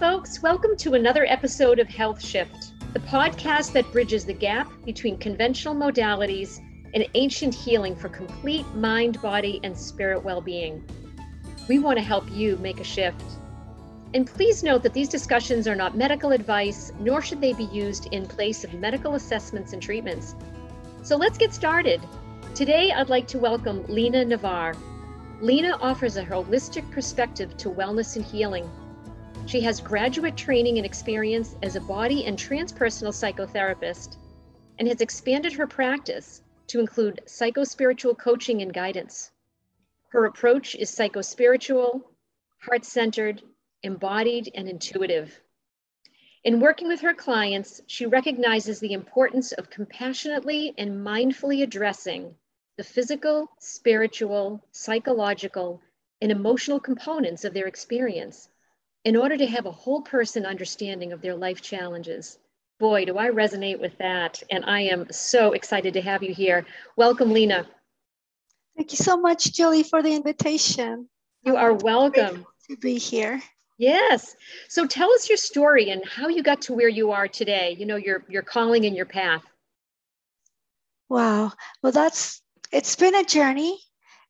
folks. Welcome to another episode of Health Shift, the podcast that bridges the gap between conventional modalities and ancient healing for complete mind, body, and spirit well being. We want to help you make a shift. And please note that these discussions are not medical advice, nor should they be used in place of medical assessments and treatments. So let's get started. Today, I'd like to welcome Lena Navar. Lena offers a holistic perspective to wellness and healing. She has graduate training and experience as a body and transpersonal psychotherapist and has expanded her practice to include psychospiritual coaching and guidance. Her approach is psychospiritual, heart centered, embodied, and intuitive. In working with her clients, she recognizes the importance of compassionately and mindfully addressing the physical, spiritual, psychological, and emotional components of their experience in order to have a whole person understanding of their life challenges. Boy, do I resonate with that. And I am so excited to have you here. Welcome, Lena. Thank you so much, Julie, for the invitation. You are welcome to be here. Yes. So tell us your story and how you got to where you are today. You know, your your calling and your path. Wow. Well, that's it's been a journey,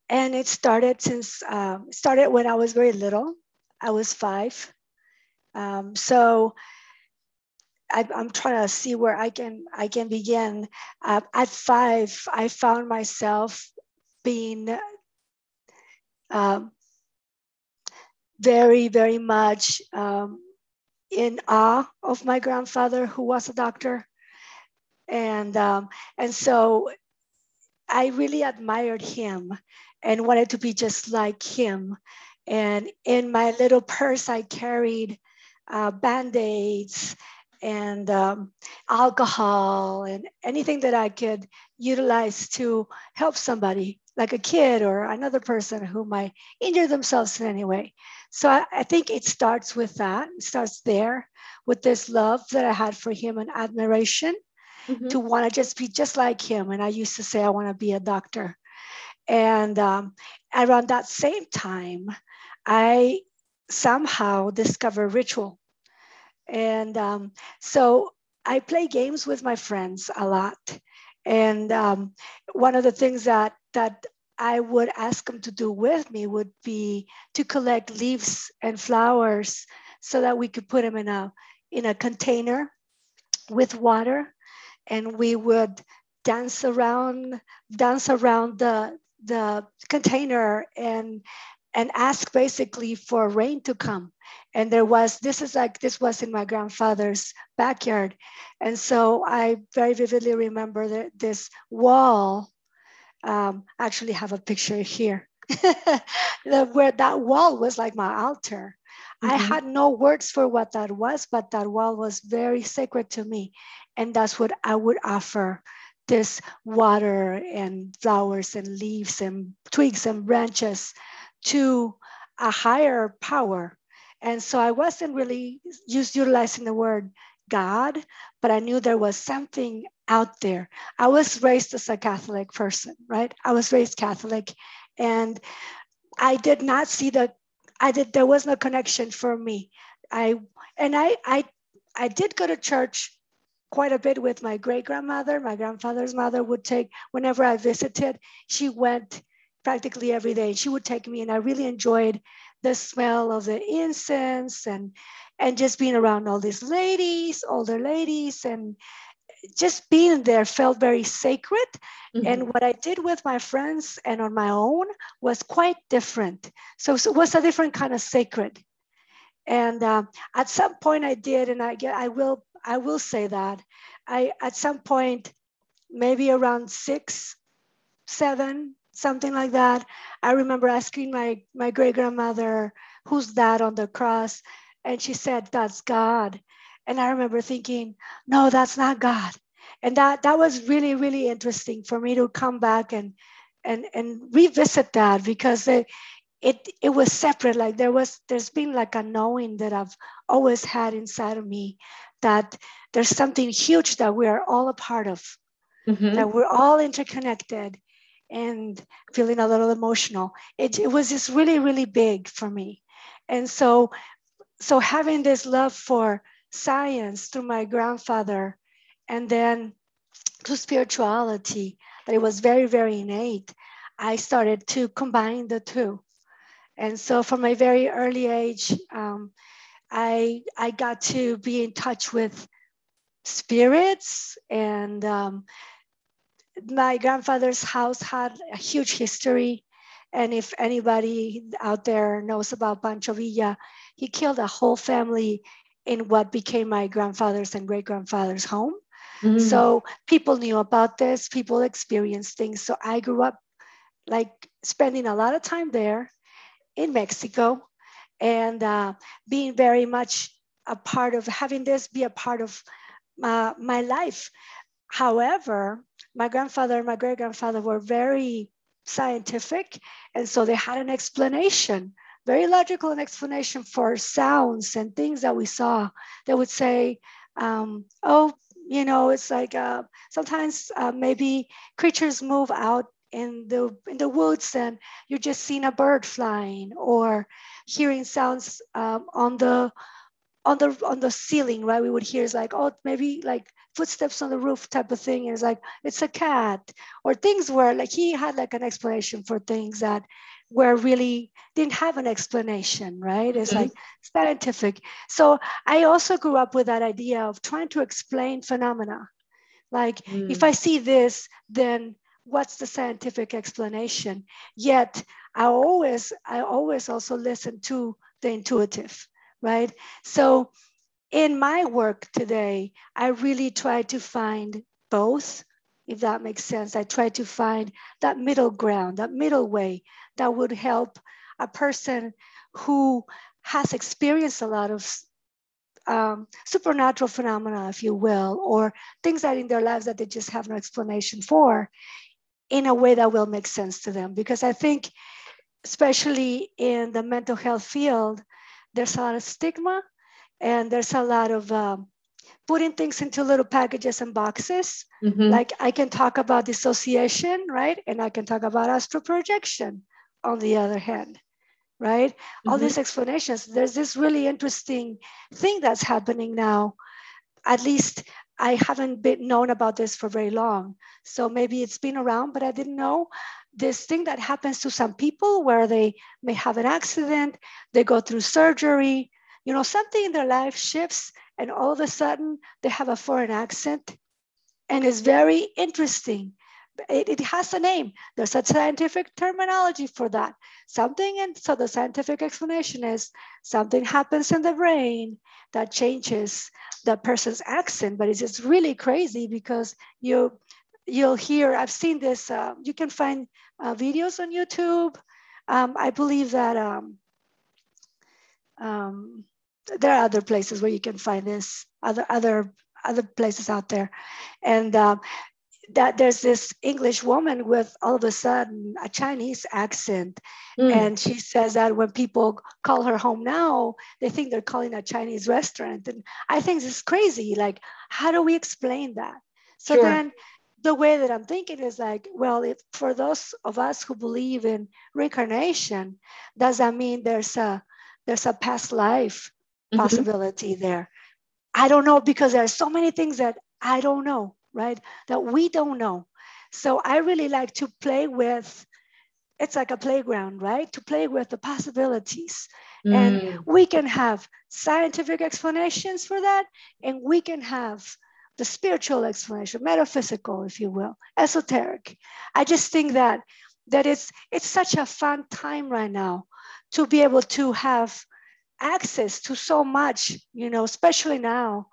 and it started since um, started when I was very little. I was five. Um, so I, am trying to see where I can I can begin. Uh, at five, I found myself being um, very very much um, in awe of my grandfather, who was a doctor, and um, and so I really admired him and wanted to be just like him. And in my little purse, I carried uh, band aids and um, alcohol and anything that I could utilize to help somebody, like a kid or another person who might injure themselves in any way. So I, I think it starts with that, it starts there with this love that I had for him and admiration mm-hmm. to want to just be just like him. And I used to say, I want to be a doctor. And um, around that same time, I somehow discover ritual. And um, so I play games with my friends a lot. And um, one of the things that, that I would ask them to do with me would be to collect leaves and flowers so that we could put them in a, in a container with water and we would dance around dance around the the container and and ask basically for rain to come. And there was, this is like, this was in my grandfather's backyard. And so I very vividly remember that this wall, um, actually have a picture here, where that wall was like my altar. Mm-hmm. I had no words for what that was, but that wall was very sacred to me. And that's what I would offer this water and flowers and leaves and twigs and branches to a higher power. And so I wasn't really just utilizing the word God, but I knew there was something out there. I was raised as a Catholic person, right? I was raised Catholic and I did not see the I did there was no connection for me. I and I I I did go to church quite a bit with my great grandmother. My grandfather's mother would take whenever I visited, she went practically every day. She would take me, and I really enjoyed the smell of the incense and and just being around all these ladies, older ladies, and just being there felt very sacred. Mm-hmm. And what I did with my friends and on my own was quite different. So, so it was a different kind of sacred. And um, at some point, I did, and I get, I will, I will say that I at some point, maybe around six, seven, something like that. I remember asking my, my great grandmother, who's that on the cross? And she said, that's God. And I remember thinking, no, that's not God. And that, that was really, really interesting for me to come back and, and, and revisit that because it, it, it was separate. Like there was, there's been like a knowing that I've always had inside of me that there's something huge that we are all a part of, mm-hmm. that we're all interconnected and feeling a little emotional. It, it was just really, really big for me. And so so having this love for science through my grandfather and then to spirituality that it was very very innate i started to combine the two and so from a very early age um, i i got to be in touch with spirits and um, my grandfather's house had a huge history and if anybody out there knows about Pancho Villa, he killed a whole family in what became my grandfather's and great grandfather's home. Mm-hmm. So people knew about this, people experienced things. So I grew up like spending a lot of time there in Mexico and uh, being very much a part of having this be a part of uh, my life. However, my grandfather and my great grandfather were very scientific, and so they had an explanation, very logical an explanation for sounds and things that we saw. They would say, um, "Oh, you know, it's like uh, sometimes uh, maybe creatures move out in the in the woods and you're just seeing a bird flying or hearing sounds um, on the on the on the ceiling right we would hear is like oh maybe like footsteps on the roof type of thing and it's like it's a cat or things where like he had like an explanation for things that were really didn't have an explanation right? It's mm-hmm. like scientific. So i also grew up with that idea of trying to explain phenomena. Like mm. if i see this then what's the scientific explanation? Yet i always i always also listen to the intuitive right? So in my work today i really try to find both if that makes sense i try to find that middle ground that middle way that would help a person who has experienced a lot of um, supernatural phenomena, if you will, or things that in their lives that they just have no explanation for, in a way that will make sense to them. Because I think, especially in the mental health field, there's a lot of stigma and there's a lot of um, putting things into little packages and boxes. Mm-hmm. Like I can talk about dissociation, right? And I can talk about astral projection on the other hand, right? Mm-hmm. All these explanations. There's this really interesting thing that's happening now. At least I haven't been known about this for very long. So maybe it's been around, but I didn't know this thing that happens to some people where they may have an accident, they go through surgery, you know, something in their life shifts and all of a sudden they have a foreign accent. And it's very interesting. It, it has a name. There's a scientific terminology for that. Something, and so the scientific explanation is something happens in the brain that changes the person's accent, but it's just really crazy because you you'll hear. I've seen this. Uh, you can find uh, videos on YouTube. Um, I believe that um, um, there are other places where you can find this. Other other other places out there, and um, that there's this English woman with all of a sudden a Chinese accent. Mm. And she says that when people call her home now, they think they're calling a Chinese restaurant. And I think this is crazy. Like, how do we explain that? So sure. then the way that I'm thinking is like, well, if for those of us who believe in reincarnation, does that mean there's a there's a past life mm-hmm. possibility there? I don't know because there are so many things that I don't know right? That we don't know. So I really like to play with, it's like a playground, right? To play with the possibilities. Mm. And we can have scientific explanations for that, and we can have the spiritual explanation, metaphysical, if you will, esoteric. I just think that that it's it's such a fun time right now to be able to have access to so much, you know, especially now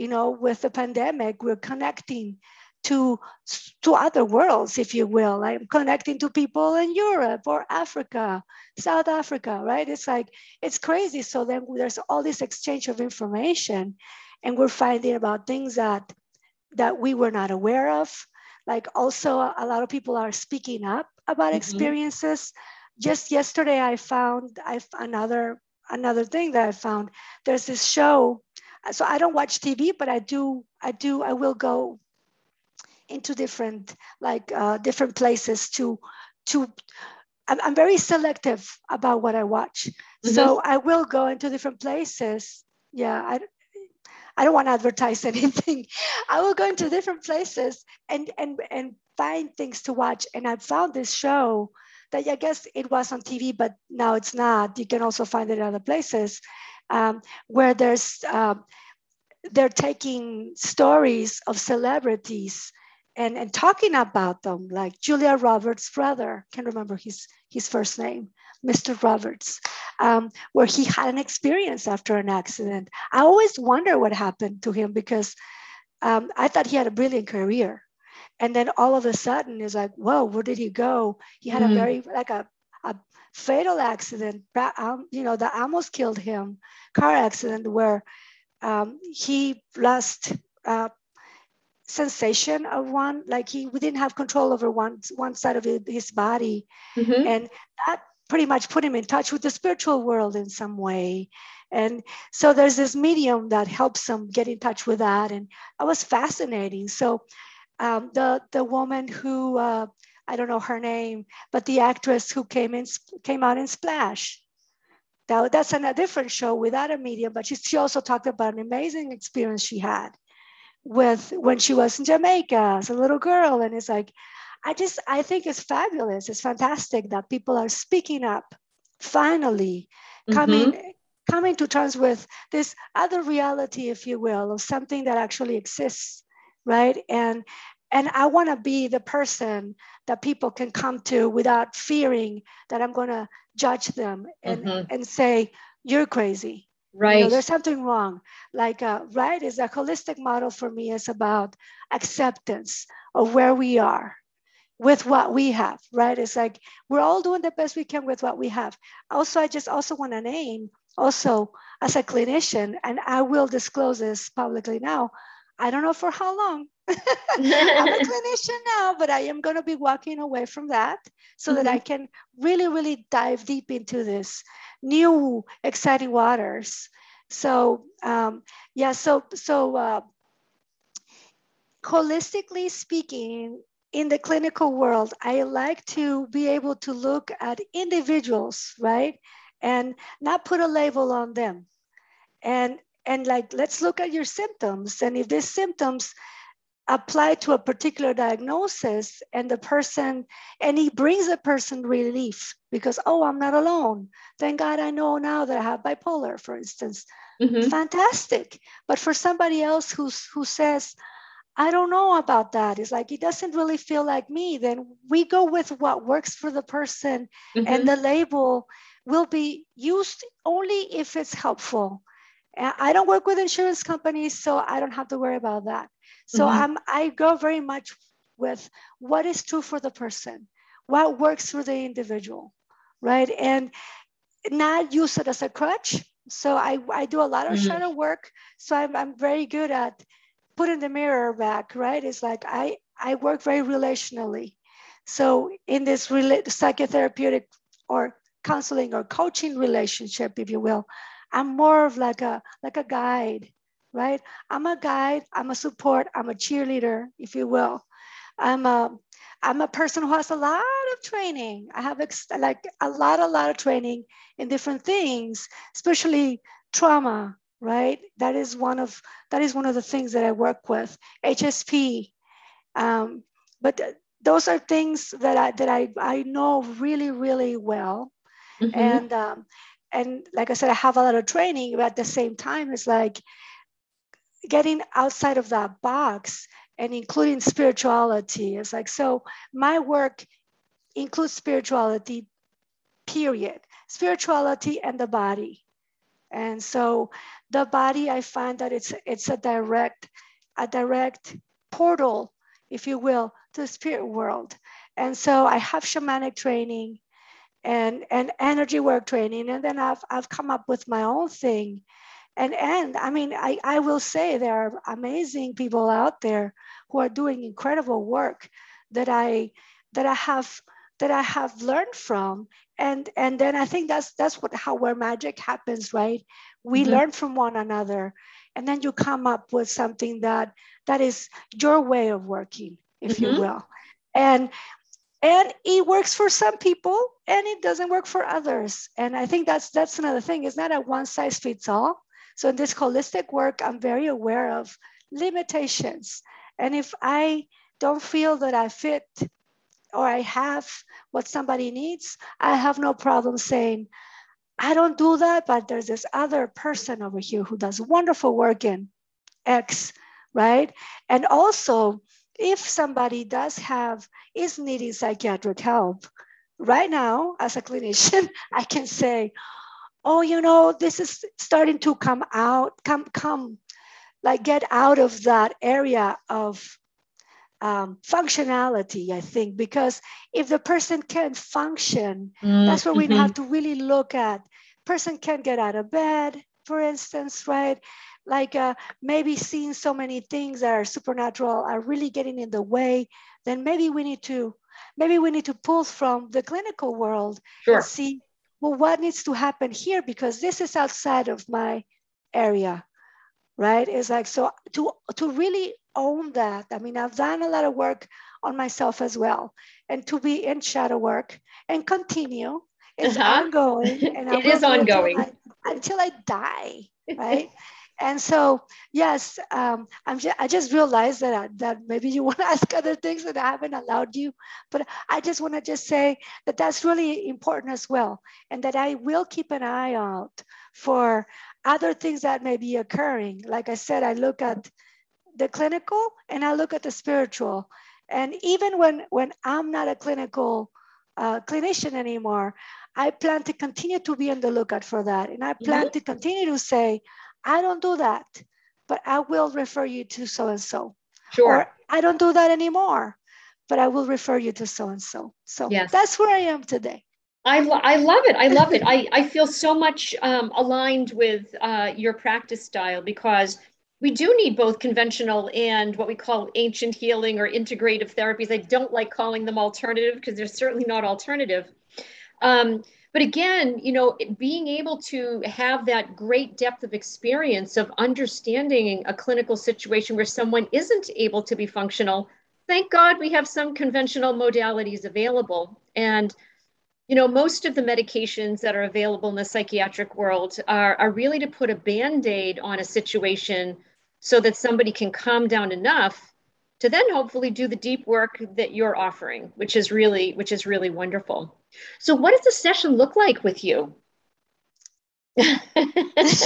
you know, with the pandemic, we're connecting to to other worlds, if you will. I'm connecting to people in Europe or Africa, South Africa, right? It's like it's crazy. So then there's all this exchange of information, and we're finding about things that that we were not aware of. Like also, a lot of people are speaking up about mm-hmm. experiences. Just yesterday, I found I another another thing that I found. There's this show so I don't watch TV, but I do, I do, I will go into different, like uh, different places to, to, I'm, I'm very selective about what I watch. Mm-hmm. So I will go into different places. Yeah, I, I don't want to advertise anything. I will go into different places and and and find things to watch. And I found this show that I guess it was on TV, but now it's not. You can also find it in other places um, where there's um, they're taking stories of celebrities and, and talking about them, like Julia Roberts' brother, can't remember his, his first name, Mr. Roberts, um, where he had an experience after an accident. I always wonder what happened to him because um, I thought he had a brilliant career. And then all of a sudden, it's like, whoa, where did he go? He had mm. a very, like a, a fatal accident, um, you know, that almost killed him, car accident where um, he lost uh, sensation of one like he we didn't have control over one one side of his body mm-hmm. and that pretty much put him in touch with the spiritual world in some way and so there's this medium that helps him get in touch with that and that was fascinating so um, the the woman who uh, I don't know her name, but the actress who came in came out in Splash. That, that's a different show without a medium, but she, she also talked about an amazing experience she had with when she was in Jamaica as a little girl. And it's like, I just, I think it's fabulous. It's fantastic that people are speaking up, finally coming, mm-hmm. coming to terms with this other reality, if you will, of something that actually exists, right? And and I want to be the person that people can come to without fearing that I'm going to judge them and, mm-hmm. and say, you're crazy Right. You know, there's something wrong. Like, uh, right, is a holistic model for me is about acceptance of where we are with what we have, right? It's like we're all doing the best we can with what we have. Also, I just also want to name also as a clinician, and I will disclose this publicly now. I don't know for how long. I'm a clinician now, but I am going to be walking away from that so mm-hmm. that I mm-hmm. can really, really dive deep into this new exciting waters. So um, yeah, so so uh, holistically speaking, in the clinical world, I like to be able to look at individuals, right, and not put a label on them, and and like let's look at your symptoms, and if these symptoms apply to a particular diagnosis and the person and he brings the person relief because oh i'm not alone. Thank god i know now that i have bipolar for instance. Mm-hmm. fantastic. But for somebody else who's who says i don't know about that it's like it doesn't really feel like me then we go with what works for the person mm-hmm. and the label will be used only if it's helpful I don't work with insurance companies, so I don't have to worry about that. So mm-hmm. I'm, I go very much with what is true for the person, what works for the individual, right? And not use it as a crutch. So I, I do a lot of mm-hmm. shadow work. So I'm, I'm very good at putting the mirror back, right? It's like I, I work very relationally. So in this rela- psychotherapeutic or counseling or coaching relationship, if you will, I'm more of like a like a guide, right? I'm a guide, I'm a support, I'm a cheerleader, if you will. I'm a I'm a person who has a lot of training. I have ex- like a lot, a lot of training in different things, especially trauma, right? That is one of that is one of the things that I work with. HSP, um, but th- those are things that I that I I know really really well, mm-hmm. and um, and like I said, I have a lot of training, but at the same time, it's like getting outside of that box and including spirituality. It's like, so my work includes spirituality, period. Spirituality and the body. And so the body, I find that it's it's a direct, a direct portal, if you will, to the spirit world. And so I have shamanic training and and energy work training and then i've i've come up with my own thing and and i mean i i will say there are amazing people out there who are doing incredible work that i that i have that i have learned from and and then i think that's that's what how where magic happens right we mm-hmm. learn from one another and then you come up with something that that is your way of working if mm-hmm. you will and and it works for some people and it doesn't work for others. And i think that's that's another thing. It's not a one size fits all. So in this holistic work i'm very aware of limitations. And if i don't feel that i fit or i have what somebody needs i have no problem saying i don't do that but there's this other person over here who does wonderful work in x right? And also if somebody does have is needing psychiatric help right now as a clinician i can say oh you know this is starting to come out come come like get out of that area of um, functionality i think because if the person can't function mm-hmm. that's where we have to really look at person can't get out of bed for instance right? Like uh, maybe seeing so many things that are supernatural are really getting in the way, then maybe we need to maybe we need to pull from the clinical world sure. and see well what needs to happen here? Because this is outside of my area right? It's like so to to really own that i mean i've done a lot of work on myself as well. And to be in shadow work and continue is uh-huh. ongoing and it is ongoing until I die right? And so yes um, I'm just, i just realized that that maybe you want to ask other things that i haven't allowed you but i just want to just say that that's really important as well and that i will keep an eye out for other things that may be occurring. Like i said i look at the clinical and i look at the spiritual. And even when when i'm not a clinical uh, clinician anymore i plan to continue to be on the lookout for that and i plan mm-hmm. to continue to say I don't do that, but I will refer you to so and so. Sure. Or I don't do that anymore, but I will refer you to so and so. So yes. that's where I am today. I, lo- I love it. I love it. I, I feel so much um, aligned with uh, your practice style because we do need both conventional and what we call ancient healing or integrative therapies. I don't like calling them alternative because they're certainly not alternative. Um, but again you know being able to have that great depth of experience of understanding a clinical situation where someone isn't able to be functional thank god we have some conventional modalities available and you know most of the medications that are available in the psychiatric world are, are really to put a band-aid on a situation so that somebody can calm down enough to then hopefully do the deep work that you're offering which is really which is really wonderful. So what does the session look like with you? It's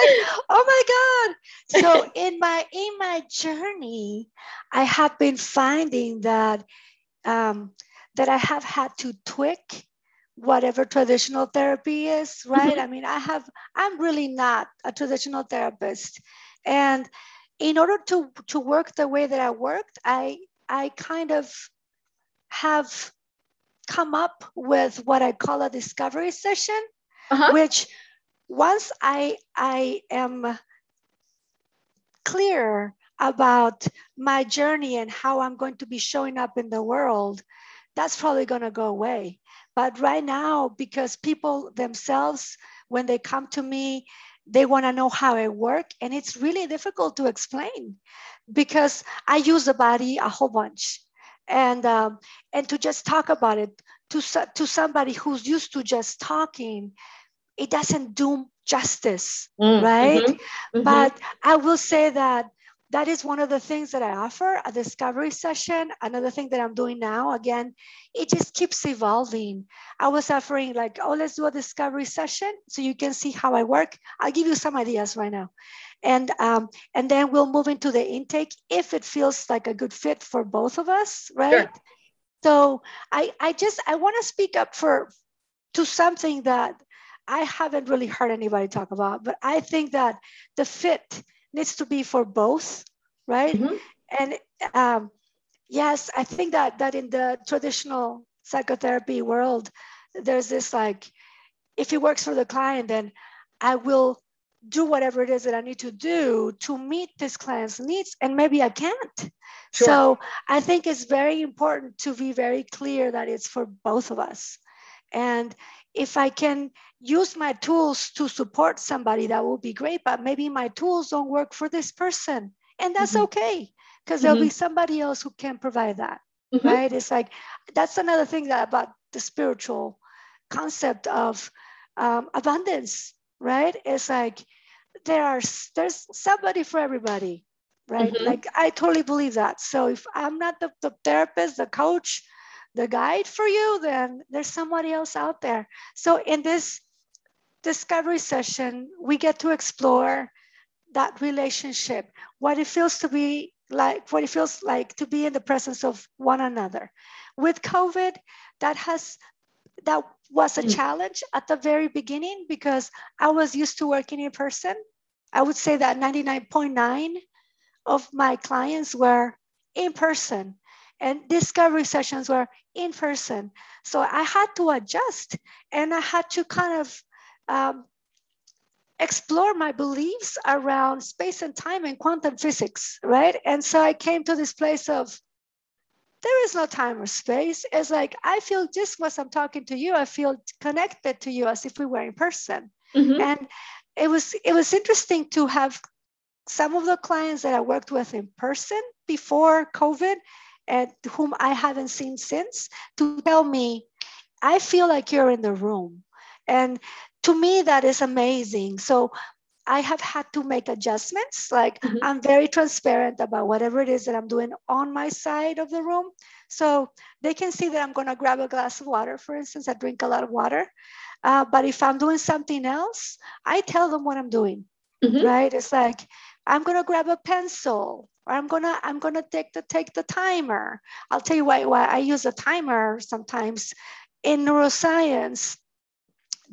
like oh my god. So in my in my journey i have been finding that um, that i have had to tweak whatever traditional therapy is right? Mm-hmm. i mean i have i'm really not a traditional therapist and in order to to work the way that I worked, I I kind of have come up with what I call a discovery session, uh-huh. which once I I am clear about my journey and how I'm going to be showing up in the world, that's probably going to go away. But right now, because people themselves, when they come to me, they want to know how I work. And it's really difficult to explain because I use the body a whole bunch. And, um, and to just talk about it to, to somebody who's used to just talking, it doesn't do justice, mm, right? Mm-hmm, mm-hmm. But I will say that that is one of the things that I offer a discovery session. Another thing that I'm doing now, again, it just keeps evolving. I was offering like, oh, let's do a discovery session so you can see how I work. I'll give you some ideas right now. And, um, and then we'll move into the intake if it feels like a good fit for both of us, right? Sure. So I, I just, I want to speak up for, to something that I haven't really heard anybody talk about, but I think that the fit needs to be for both, right? Mm-hmm. And um, yes, I think that that in the traditional psychotherapy world, there's this like, if it works for the client, then I will do whatever it is that I need to do to meet this client's needs, and maybe I can't. Sure. So I think it's very important to be very clear that it's for both of us. And if I can use my tools to support somebody, that would be great. But maybe my tools don't work for this person. And that's mm-hmm. okay because there'll mm-hmm. be somebody else who can provide that. mm-hmm. right? It's like that's another thing that about the spiritual concept of um, abundance, right? It's like there are there's somebody for everybody, right? Mm-hmm. Like I totally believe that. So if I'm not the, the therapist, the coach, the guide for you, then there's somebody else out there. So in this discovery session, we get to explore that relationship, what it feels to be like, what it feels like to be in the presence of one another. With COVID, that has that was a mm. challenge at the very beginning because I was used to working in person. I would say that 99.9 of my clients were in person and discovery sessions were in person. So I had to adjust and I had to kind of um, explore my beliefs around space and time and quantum physics, right? And so I came to this place of there is no time or space. It's like I feel just as I'm talking to you, I feel connected to you as if we were in person. Mm-hmm. And it was it was interesting to have some of the clients that I worked with in person before COVID and whom I haven't seen since to tell me, I feel like you're in the room. And to me, that is amazing. So I have had to make adjustments. Like mm-hmm. I'm very transparent about whatever it is that I'm doing on my side of the room. So they can see that I'm going to grab a glass of water, for instance. I drink a lot of water. Uh, but if I'm doing something else, I tell them what I'm doing. Mm-hmm. Right? It's like I'm going to grab a pencil or I'm gonna I'm gonna take the take the timer. I'll tell you why why I use a timer sometimes in neuroscience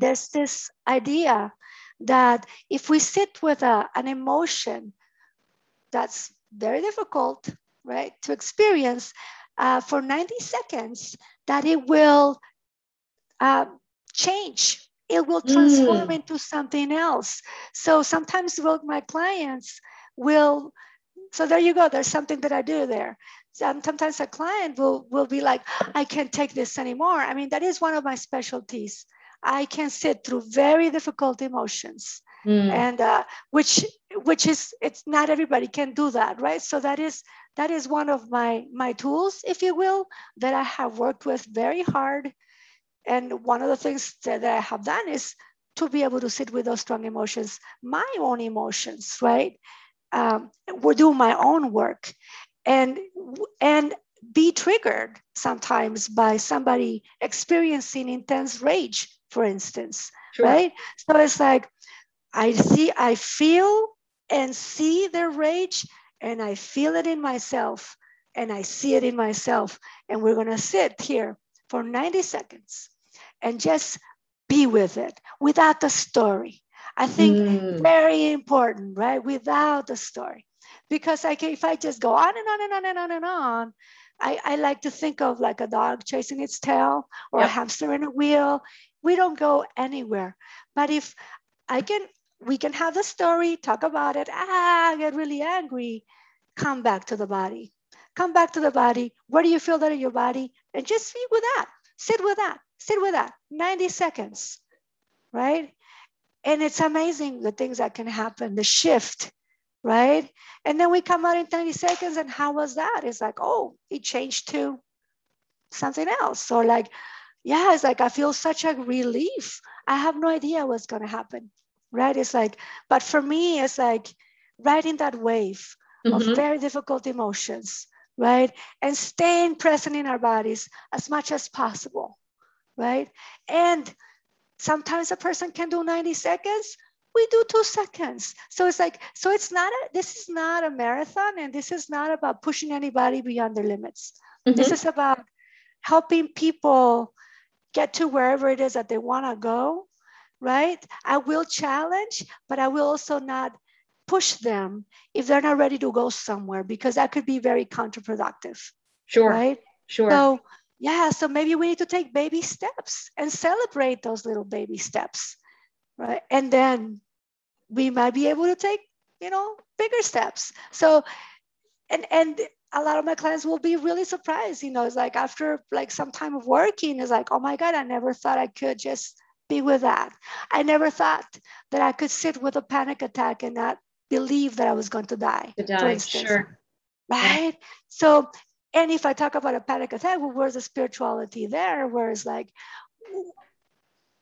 there's this idea that if we sit with a, an emotion that's very difficult, right, to experience uh, for 90 seconds, that it will uh, change. It will transform mm. into something else. So sometimes my clients will, so there you go. There's something that I do there. Sometimes a client will will be like, I can't take this anymore. I mean, that is one of my specialties. I can sit through very difficult emotions. Mm. and uh, which which is it's not everybody can do that right so that is that is one of my my tools if you will that i have worked with very hard and one of the things that i have done is to be able to sit with those strong emotions my own emotions right um, we're doing my own work and and be triggered sometimes by somebody experiencing intense rage for instance, sure. right? So it's like I see, I feel and see their rage, and I feel it in myself, and I see it in myself. And we're gonna sit here for 90 seconds and just be with it without the story. I think mm. very important, right? Without the story. Because I can, if I just go on and on and on and on and on, I, I like to think of like a dog chasing its tail or yep. a hamster in a wheel we don't go anywhere. But if I can, we can have the story, talk about it, ah, get really angry, come back to the body. Come back to the body. Where do you feel that in your body? And just be with that. Sit with that. Sit with that. 90 seconds, right? And it's amazing the things that can happen, the shift, right? And then we come out in 90 seconds, and how was that? It's like, oh, it changed to something else. Or like, yeah, it's like I feel such a relief. I have no idea what's going to happen, right? It's like, but for me, it's like riding that wave mm-hmm. of very difficult emotions, right? And staying present in our bodies as much as possible, right? And sometimes a person can do 90 seconds. We do two seconds. So it's like, so it's not, a, this is not a marathon and this is not about pushing anybody beyond their limits. Mm-hmm. This is about helping people get to wherever it is that they want to go, right? I will challenge, but I will also not push them if they're not ready to go somewhere because that could be very counterproductive. Sure. Right? Sure. So, yeah, so maybe we need to take baby steps and celebrate those little baby steps, right? And then we might be able to take, you know, bigger steps. So, and and a lot of my clients will be really surprised. You know, it's like after like some time of working, it's like, oh my God, I never thought I could just be with that. I never thought that I could sit with a panic attack and not believe that I was going to die. To die, sure. Right. Yeah. So and if I talk about a panic attack, well, where's the spirituality there? Where's like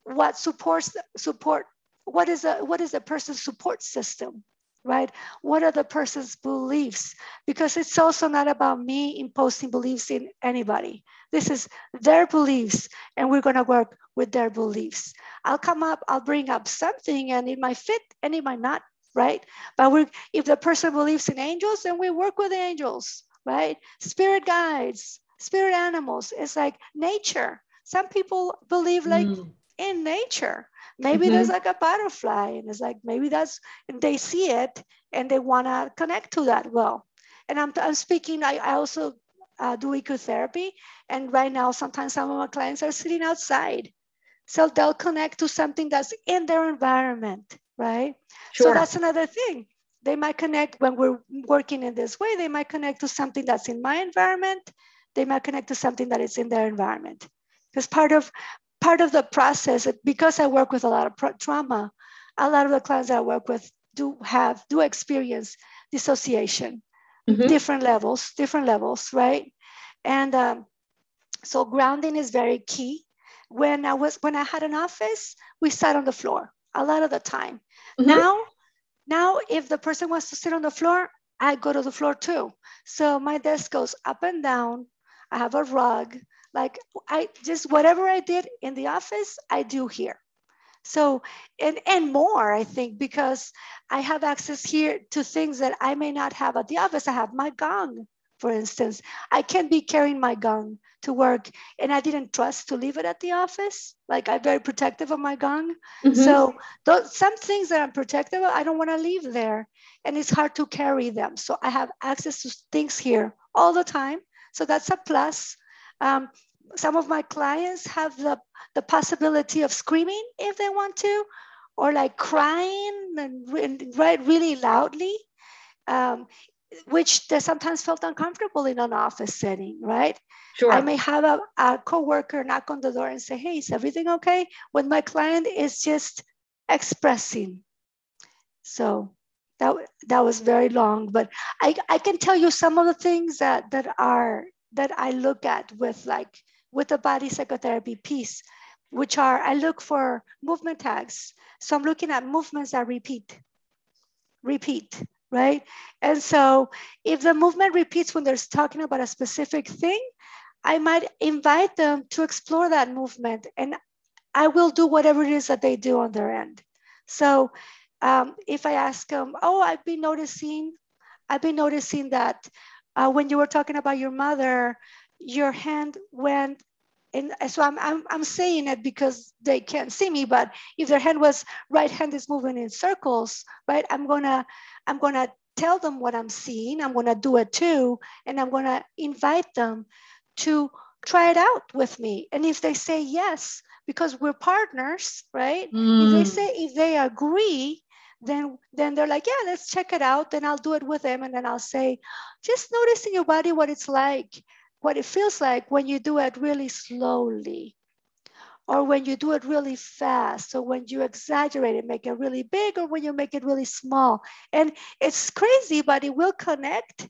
what supports support? What is a what is a person's support system? Right? What are the person's beliefs? Because it's also not about me imposing beliefs in anybody. This is their beliefs, and we're gonna work with their beliefs. I'll come up, I'll bring up something, and it might fit and it might not, right? But we if the person believes in angels, then we work with angels right? Spirit guides, spirit animals. It's like nature. Some people believe like mm. in nature. Maybe mm-hmm. there's like a butterfly, and it's like maybe that's they see it and they want to connect to that well. And I'm, I'm speaking, I, I also uh, do ecotherapy. And right now, sometimes some of my clients are sitting outside. So they'll connect to something that's in their environment, right? Sure. So that's another thing they might connect when we're working in this way they might connect to something that's in my environment they might connect to something that is in their environment because part of part of the process because i work with a lot of trauma a lot of the clients that i work with do have do experience dissociation mm-hmm. different levels different levels right and um, so grounding is very key when i was when i had an office we sat on the floor a lot of the time mm-hmm. now now, if the person wants to sit on the floor, I go to the floor too. So my desk goes up and down. I have a rug. Like I just whatever I did in the office, I do here. So and and more, I think, because I have access here to things that I may not have at the office. I have my gong, for instance. I can't be carrying my gong to work and I didn't trust to leave it at the office. Like I'm very protective of my gong. Mm-hmm. So those, some things that I'm protective of, I don't want to leave there. And it's hard to carry them. So I have access to things here all the time. So that's a plus. Um, some of my clients have the, the possibility of screaming if they want to, or like crying and, and right really loudly. Um, which they sometimes felt uncomfortable in an office setting, right? Sure. I may have a, a coworker knock on the door and say, Hey, is everything okay? When my client is just expressing. So that, that was very long, but I, I can tell you some of the things that, that are that I look at with like with the body psychotherapy piece, which are I look for movement tags. So I'm looking at movements that repeat, repeat, right? And so if the movement repeats when they're talking about a specific thing, I might invite them to explore that movement and I will do whatever it is that they do on their end. So um, if I ask them, oh, I've been noticing, I've been noticing that uh, when you were talking about your mother, your hand went and so I'm, I'm, I'm saying it because they can't see me, but if their hand was right hand is moving in circles, right? I'm gonna, I'm gonna tell them what I'm seeing. I'm gonna do it too. And I'm gonna invite them to try it out with me. And if they say yes, because we're partners, right? Mm. If they mm. say, if they agree, then then they're like, yeah, let's check it out. Then I'll do it with them. And then I'll say, just noticing your body what it's like what it feels like when you do it really slowly or when you do it really fast. Or when you exaggerate it make it really big or when you make it really small. And it's crazy but it will connect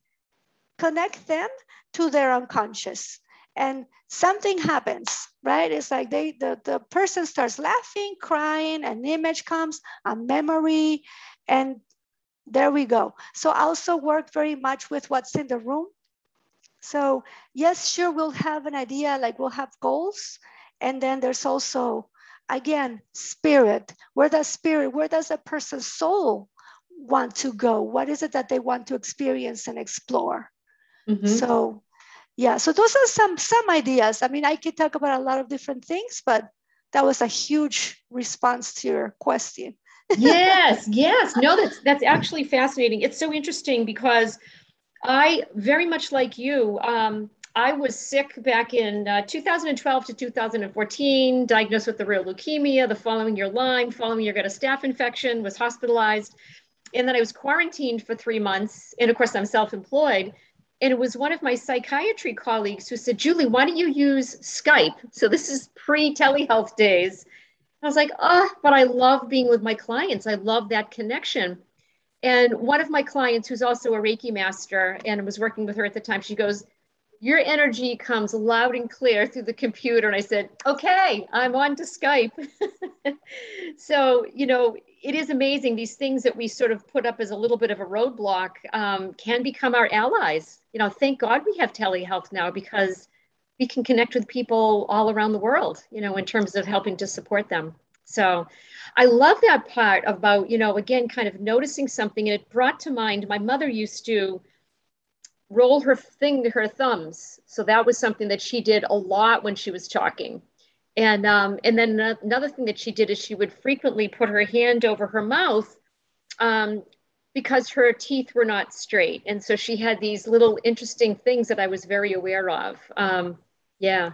connect them to their unconscious. And something happens right? It's like they the, the person starts laughing crying an image comes a memory and there we go. So I also work very much with what's in the room so yes, sure, we'll have an idea, like we'll have goals. And then there's also, again, spirit. Where does spirit, where does a person's soul want to go? What is it that they want to experience and explore? Mm-hmm. So yeah, so those are some some ideas. I mean, I could talk about a lot of different things, but that was a huge response to your question. yes, yes. No, that's that's actually fascinating. It's so interesting because I very much like you. Um, I was sick back in uh, 2012 to 2014, diagnosed with the real leukemia. The following year, Lyme. Following year, got a staph infection. Was hospitalized, and then I was quarantined for three months. And of course, I'm self-employed. And it was one of my psychiatry colleagues who said, "Julie, why don't you use Skype?" So this is pre-telehealth days. I was like, "Oh, but I love being with my clients. I love that connection." And one of my clients, who's also a Reiki master and was working with her at the time, she goes, your energy comes loud and clear through the computer. And I said, okay, I'm on to Skype. so, you know, it is amazing. These things that we sort of put up as a little bit of a roadblock um, can become our allies. You know, thank God we have telehealth now because we can connect with people all around the world, you know, in terms of helping to support them. So I love that part about, you know, again, kind of noticing something. And it brought to mind my mother used to roll her thing to her thumbs. So that was something that she did a lot when she was talking. And um, and then another thing that she did is she would frequently put her hand over her mouth um, because her teeth were not straight. And so she had these little interesting things that I was very aware of. Um, yeah,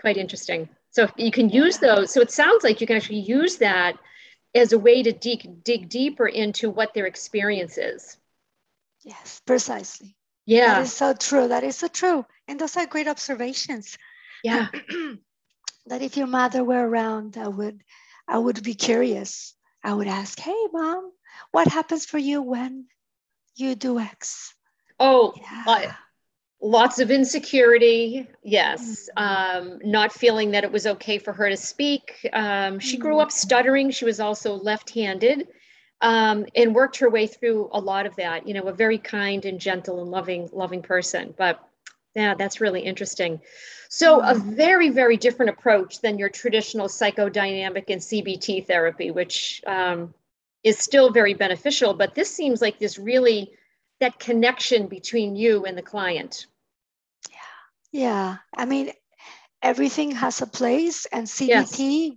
quite interesting. So you can use those. So it sounds like you can actually use that as a way to dig, dig deeper into what their experience is. Yes, precisely. Yeah. That is so true. That is so true. And those are great observations. Yeah. that if your mother were around, I would I would be curious. I would ask, hey mom, what happens for you when you do X? Oh, yeah. Lots of insecurity. Yes. Mm-hmm. Um, not feeling that it was okay for her to speak. Um, she grew up mm-hmm. stuttering. She was also left handed um, and worked her way through a lot of that. You know, a very kind and gentle and loving, loving person. But yeah, that's really interesting. So, a mm-hmm. very, very different approach than your traditional psychodynamic and CBT therapy, which um, is still very beneficial. But this seems like this really that connection between you and the client. Yeah. I mean, everything has a place, and CBT yes.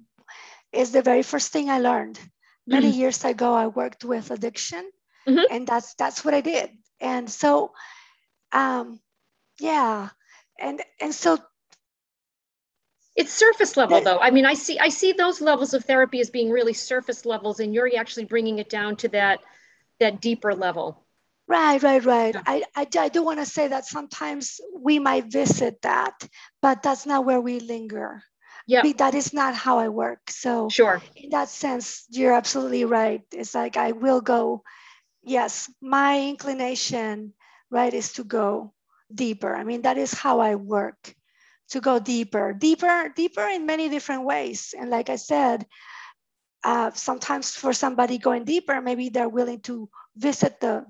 is the very first thing I learned many mm-hmm. years ago i worked with addiction mm-hmm. and that's that's what i did and so um yeah and and so it's surface level though i mean i see i see those levels of therapy as being really surface levels and you're actually bringing it down to that that deeper level right right right. Yeah. I, I i do want to say that sometimes we might visit that but that's not where we linger. Yeah. That is not how i work. So sure. in that sense you're absolutely right. It's like i will go yes my inclination right is to go deeper. I mean that is how i work to go deeper. Deeper deeper in many different ways. And like i said uh, sometimes for somebody going deeper maybe they're willing to visit the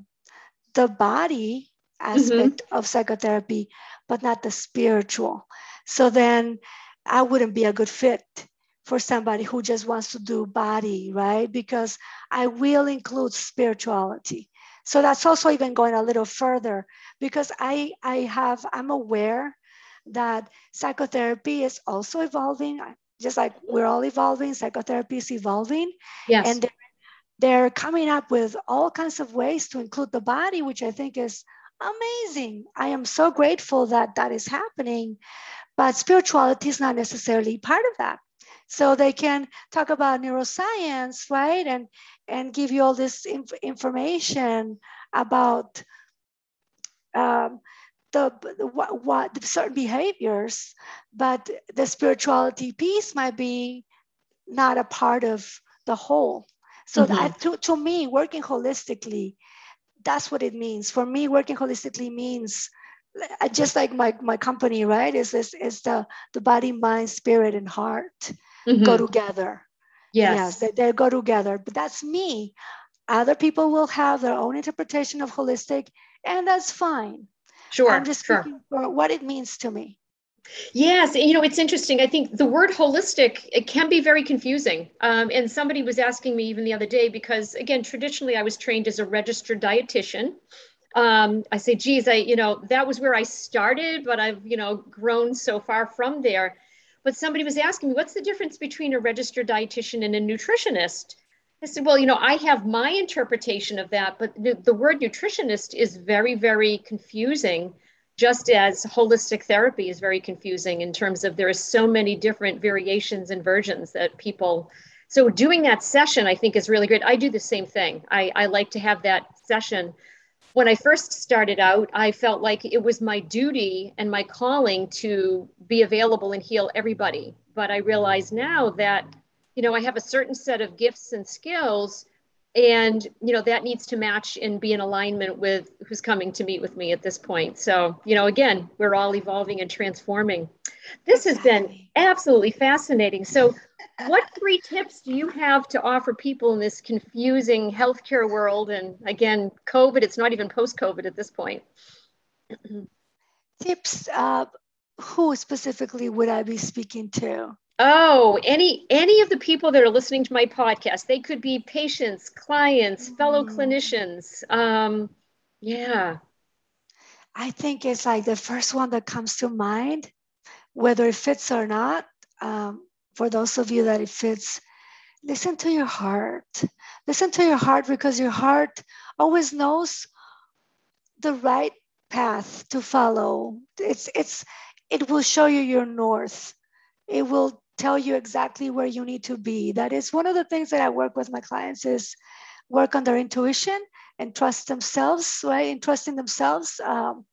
the body aspect mm-hmm. of psychotherapy but not the spiritual so then I wouldn't be a good fit for somebody who just wants to do body, right? Because I will include spirituality. So that's also even going a little further because I I have I'm aware that psychotherapy is also evolving, just like we're all evolving. Psychotherapy is evolving, yes, and they're, they're coming up with all kinds of ways to include the body, which I think is amazing. I am so grateful that that is happening but spirituality is not necessarily part of that. So they can talk about neuroscience, right? And and give you all this inf- information about um, the, the what, what certain behaviors, but the spirituality piece might be not a part of the whole. So mm-hmm. that to, to me, working holistically, that's what it means. For me, working holistically means just like my, my company, right? Is this is the the body, mind, spirit, and heart mm-hmm. go together. Yes, yes they, they go together. But that's me. Other people will have their own interpretation of holistic, and that's fine. Sure. I'm just sure. for what it means to me. Yes, you know, it's interesting. I think the word holistic, it can be very confusing. Um, and somebody was asking me even the other day, because again, traditionally I was trained as a registered dietitian um, I say, geez, I, you know, that was where I started, but I've, you know, grown so far from there. But somebody was asking me, what's the difference between a registered dietitian and a nutritionist? I said, well, you know, I have my interpretation of that, but the, the word nutritionist is very, very confusing, just as holistic therapy is very confusing in terms of there are so many different variations and versions that people. So doing that session, I think, is really great. I do the same thing. I, I like to have that session when I first started out, I felt like it was my duty and my calling to be available and heal everybody. But I realize now that, you know, I have a certain set of gifts and skills and you know that needs to match and be in alignment with who's coming to meet with me at this point. So you know again we're all evolving and transforming. This has been absolutely fascinating. So what three tips do you have to offer people in this confusing healthcare world? And again covid it's not even post covid at this point. Tips uh, who specifically would i be speaking to Oh, any any of the people that are listening to my podcast, they could be patients, clients, fellow mm. clinicians. Um, yeah. I think it's like the first one that comes to mind, whether it fits or not. Um, for those of you that it fits, listen to your heart. Listen to your heart because your heart always knows the right path to follow. It's it's it will show you your north. It will tell you exactly where you need to be. That is one of the things that I work with my clients is work on their intuition and trust themselves, right? And trusting themselves um,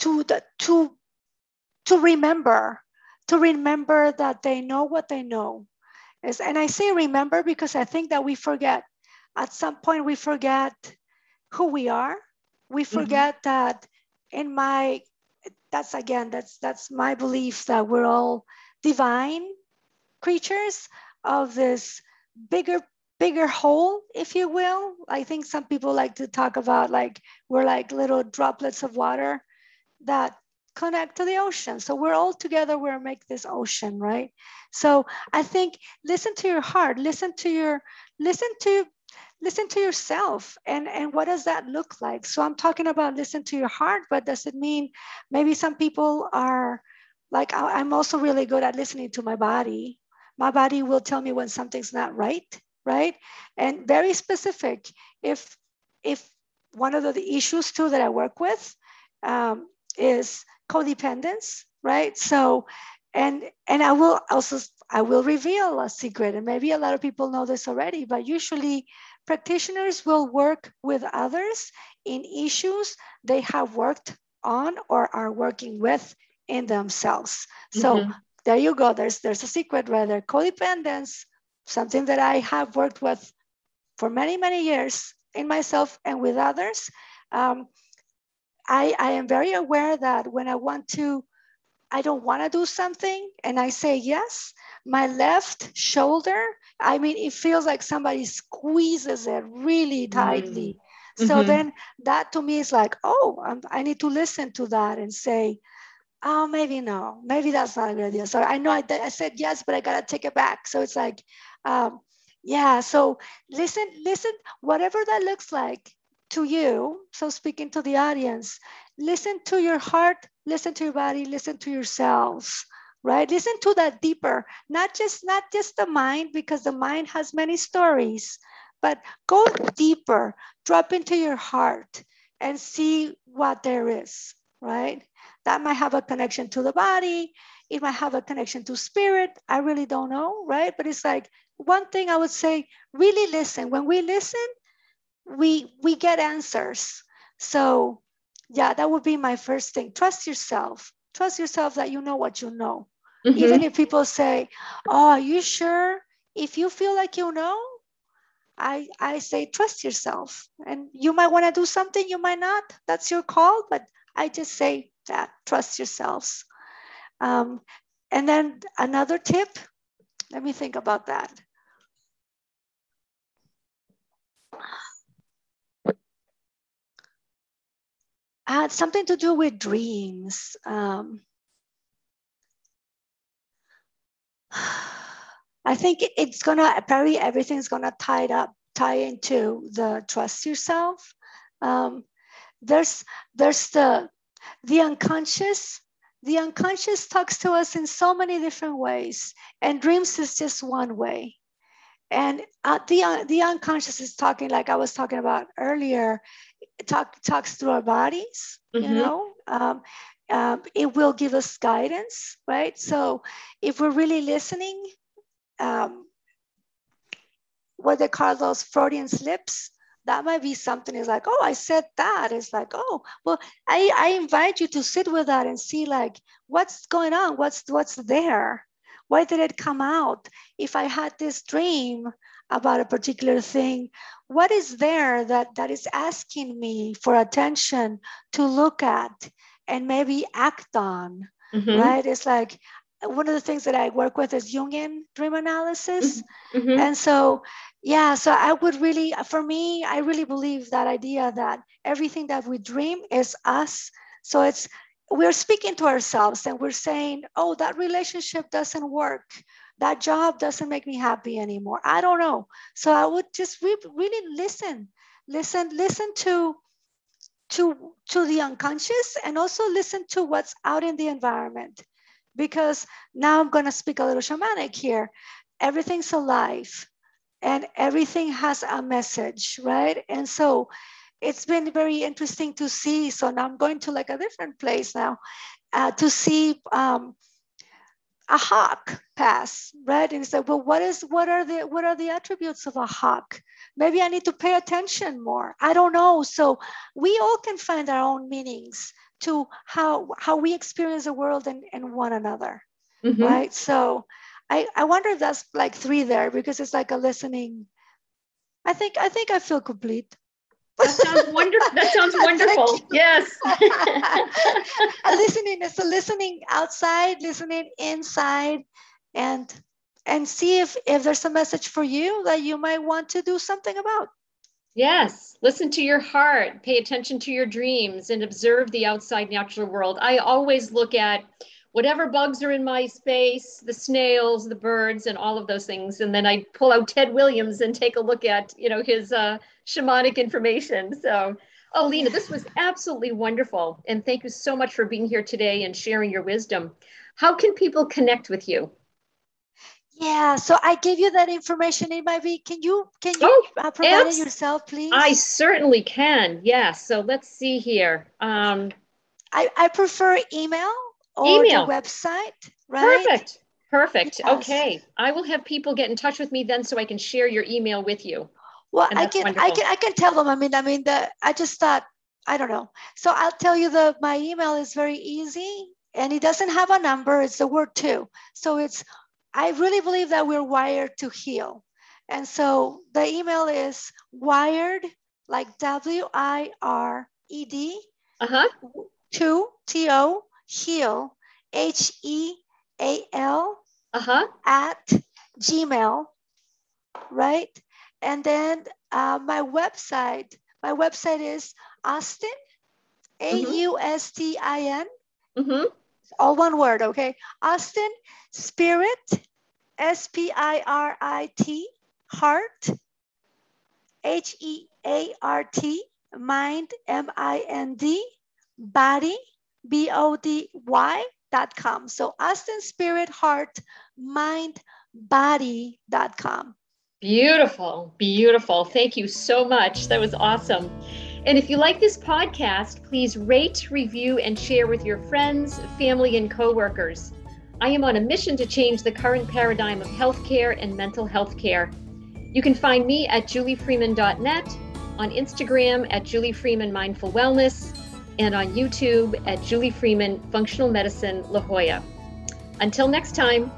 to the, to to remember, to remember that they know what they know. Is, and I say remember because I think that we forget. At some point, we forget who we are. We mm-hmm. forget mm-hmm. that in my that's again that's that's my belief that we're all divine creatures of this bigger bigger whole if you will. I think some people like to talk about like we're like little droplets of water that connect to the ocean. So we're all together we're make this ocean right? So i think listen to your heart listen to your listen to listen to yourself and and what does that look like? So i'm talking about listen to your heart but does it mean maybe some people are like i'm also really good at listening to my body. My body will tell me when something's not right right? And very specific if if one of the issues too that i work with um, is codependence right? So and and i will also i will reveal a secret and maybe a lot of people know this already but usually practitioners will work with others in issues they have worked on or are working with in themselves. So mm-hmm. there you go. There's there's a secret right there. Codependence, something that I have worked with for many many years in myself and with others. Um, I I am very aware that when I want to, I don't want to do something, and I say yes. My left shoulder, I mean, it feels like somebody squeezes it really tightly. Mm-hmm. So mm-hmm. then that to me is like, oh, I'm, I need to listen to that and say, oh, maybe no, maybe that's not a good idea. So I know I, I said yes, but I gotta take it back. So it's like, um, yeah. So listen, listen, whatever that looks like to you. So speaking to the audience, listen to your heart, listen to your body, listen to yourselves right listen to that deeper not just not just the mind because the mind has many stories but go deeper drop into your heart and see what there is right that might have a connection to the body. It might have a connection to spirit. I really don't know, right? But it's like one thing I would say, really listen. When we listen, we we get answers. So yeah, that would be my first thing. Trust yourself. Trust yourself that you know what you know. Mm-hmm. Even if people say, Oh, are you sure? If you feel like you know, I, I say trust yourself and you might want to do something you might not that's your call but i just say that. Trust yourselves. Um, and then another tip, let me think about that. had something to do with dreams. Um, I think it's gonna probably everything's gonna tie up, tie into the trust yourself. Um, there's there's the the unconscious, the unconscious talks to us in so many different ways, and dreams is just one way. And uh, the, uh, the unconscious is talking, like I was talking about earlier, talk, talks through our bodies, mm-hmm. you know. Um, um, it will give us guidance, right? So if we're really listening, um, what they call those Freudian slips, that might be something is like, oh, I said that. It's like, oh, well, I, I invite you to sit with that and see like what's going on, what's what's there, Why did it come out? If I had this dream about a particular thing, what is there that, that is asking me for attention to look at and maybe act on? Mm-hmm. Right? It's like one of the things that I work with is Jungian dream analysis. Mm-hmm. mm-hmm. And so, yeah, so I would really, for me, I really believe that idea that everything that we dream is us. So it's, we're speaking to ourselves and we're saying, oh, that relationship doesn't work. That job doesn't make me happy anymore. I don't know. So I would just re- really listen, listen, listen to to to the unconscious and also listen to what's out in the environment because now I'm going to speak a little shamanic here. Everything's alive and everything has a message, right? And so it's been very interesting to see. So now I'm going to like a different place now uh, to see um, a hawk pass, right? And say, well, what is what are the what are the attributes of a hawk? Maybe I need to pay attention more. I don't know. So we all can find our own meanings to how how we experience the world and, and one another mm-hmm. right? So I, I wonder if that's like three there because it's like a listening. I think i think i feel complete. That sounds wonderful that sounds wonderful. Yes. Listening is a listening outside listening inside and and see if if there's a message for you that you might want to do something about Yes, listen to your heart, pay attention to your dreams, and observe the outside natural world. I always look at whatever bugs are in my space, the snails, the birds, and all of those things. And then I pull out Ted Williams and take a look at, you know, his uh, shamanic information. So, oh, Lena, this was absolutely wonderful. And thank you so much for being here today and sharing your wisdom. How can people connect with you? Yeah, so I gave you that information. It might be. Can you can you oh, uh, provide it yourself, please? I certainly can. Yes. So let's see here. Um, I I prefer email or email. the website. Right. Perfect. Perfect. Yes. Okay. I will have people get in touch with me then, so I can share your email with you. Well, I can wonderful. I can I can tell them. I mean, I mean, the I just thought I don't know. So I'll tell you the my email is very easy and it doesn't have a number. It's the word two. So it's I really believe that we're wired to heal. And so the email is wired, like W I R E D, uh-huh. to T O, heal, H E A L, uh-huh. at Gmail, right? And then uh, my website, my website is Austin, A U S T I N, mm-hmm all one word, okay? Austin, spirit, S P I R I T, heart, H E A R T, mind, M I N D, body, B O D Y dot com. So Austin, spirit, heart, mind, body dot com. Beautiful, beautiful. Thank you so much. That was awesome. And if you like this podcast, please rate, review, and share with your friends, family, and coworkers. I am on a mission to change the current paradigm of healthcare and mental health care. You can find me at juliefreeman.net, on Instagram at Julie Freeman Mindful Wellness, and on YouTube at Julie Freeman Functional Medicine La Jolla. Until next time.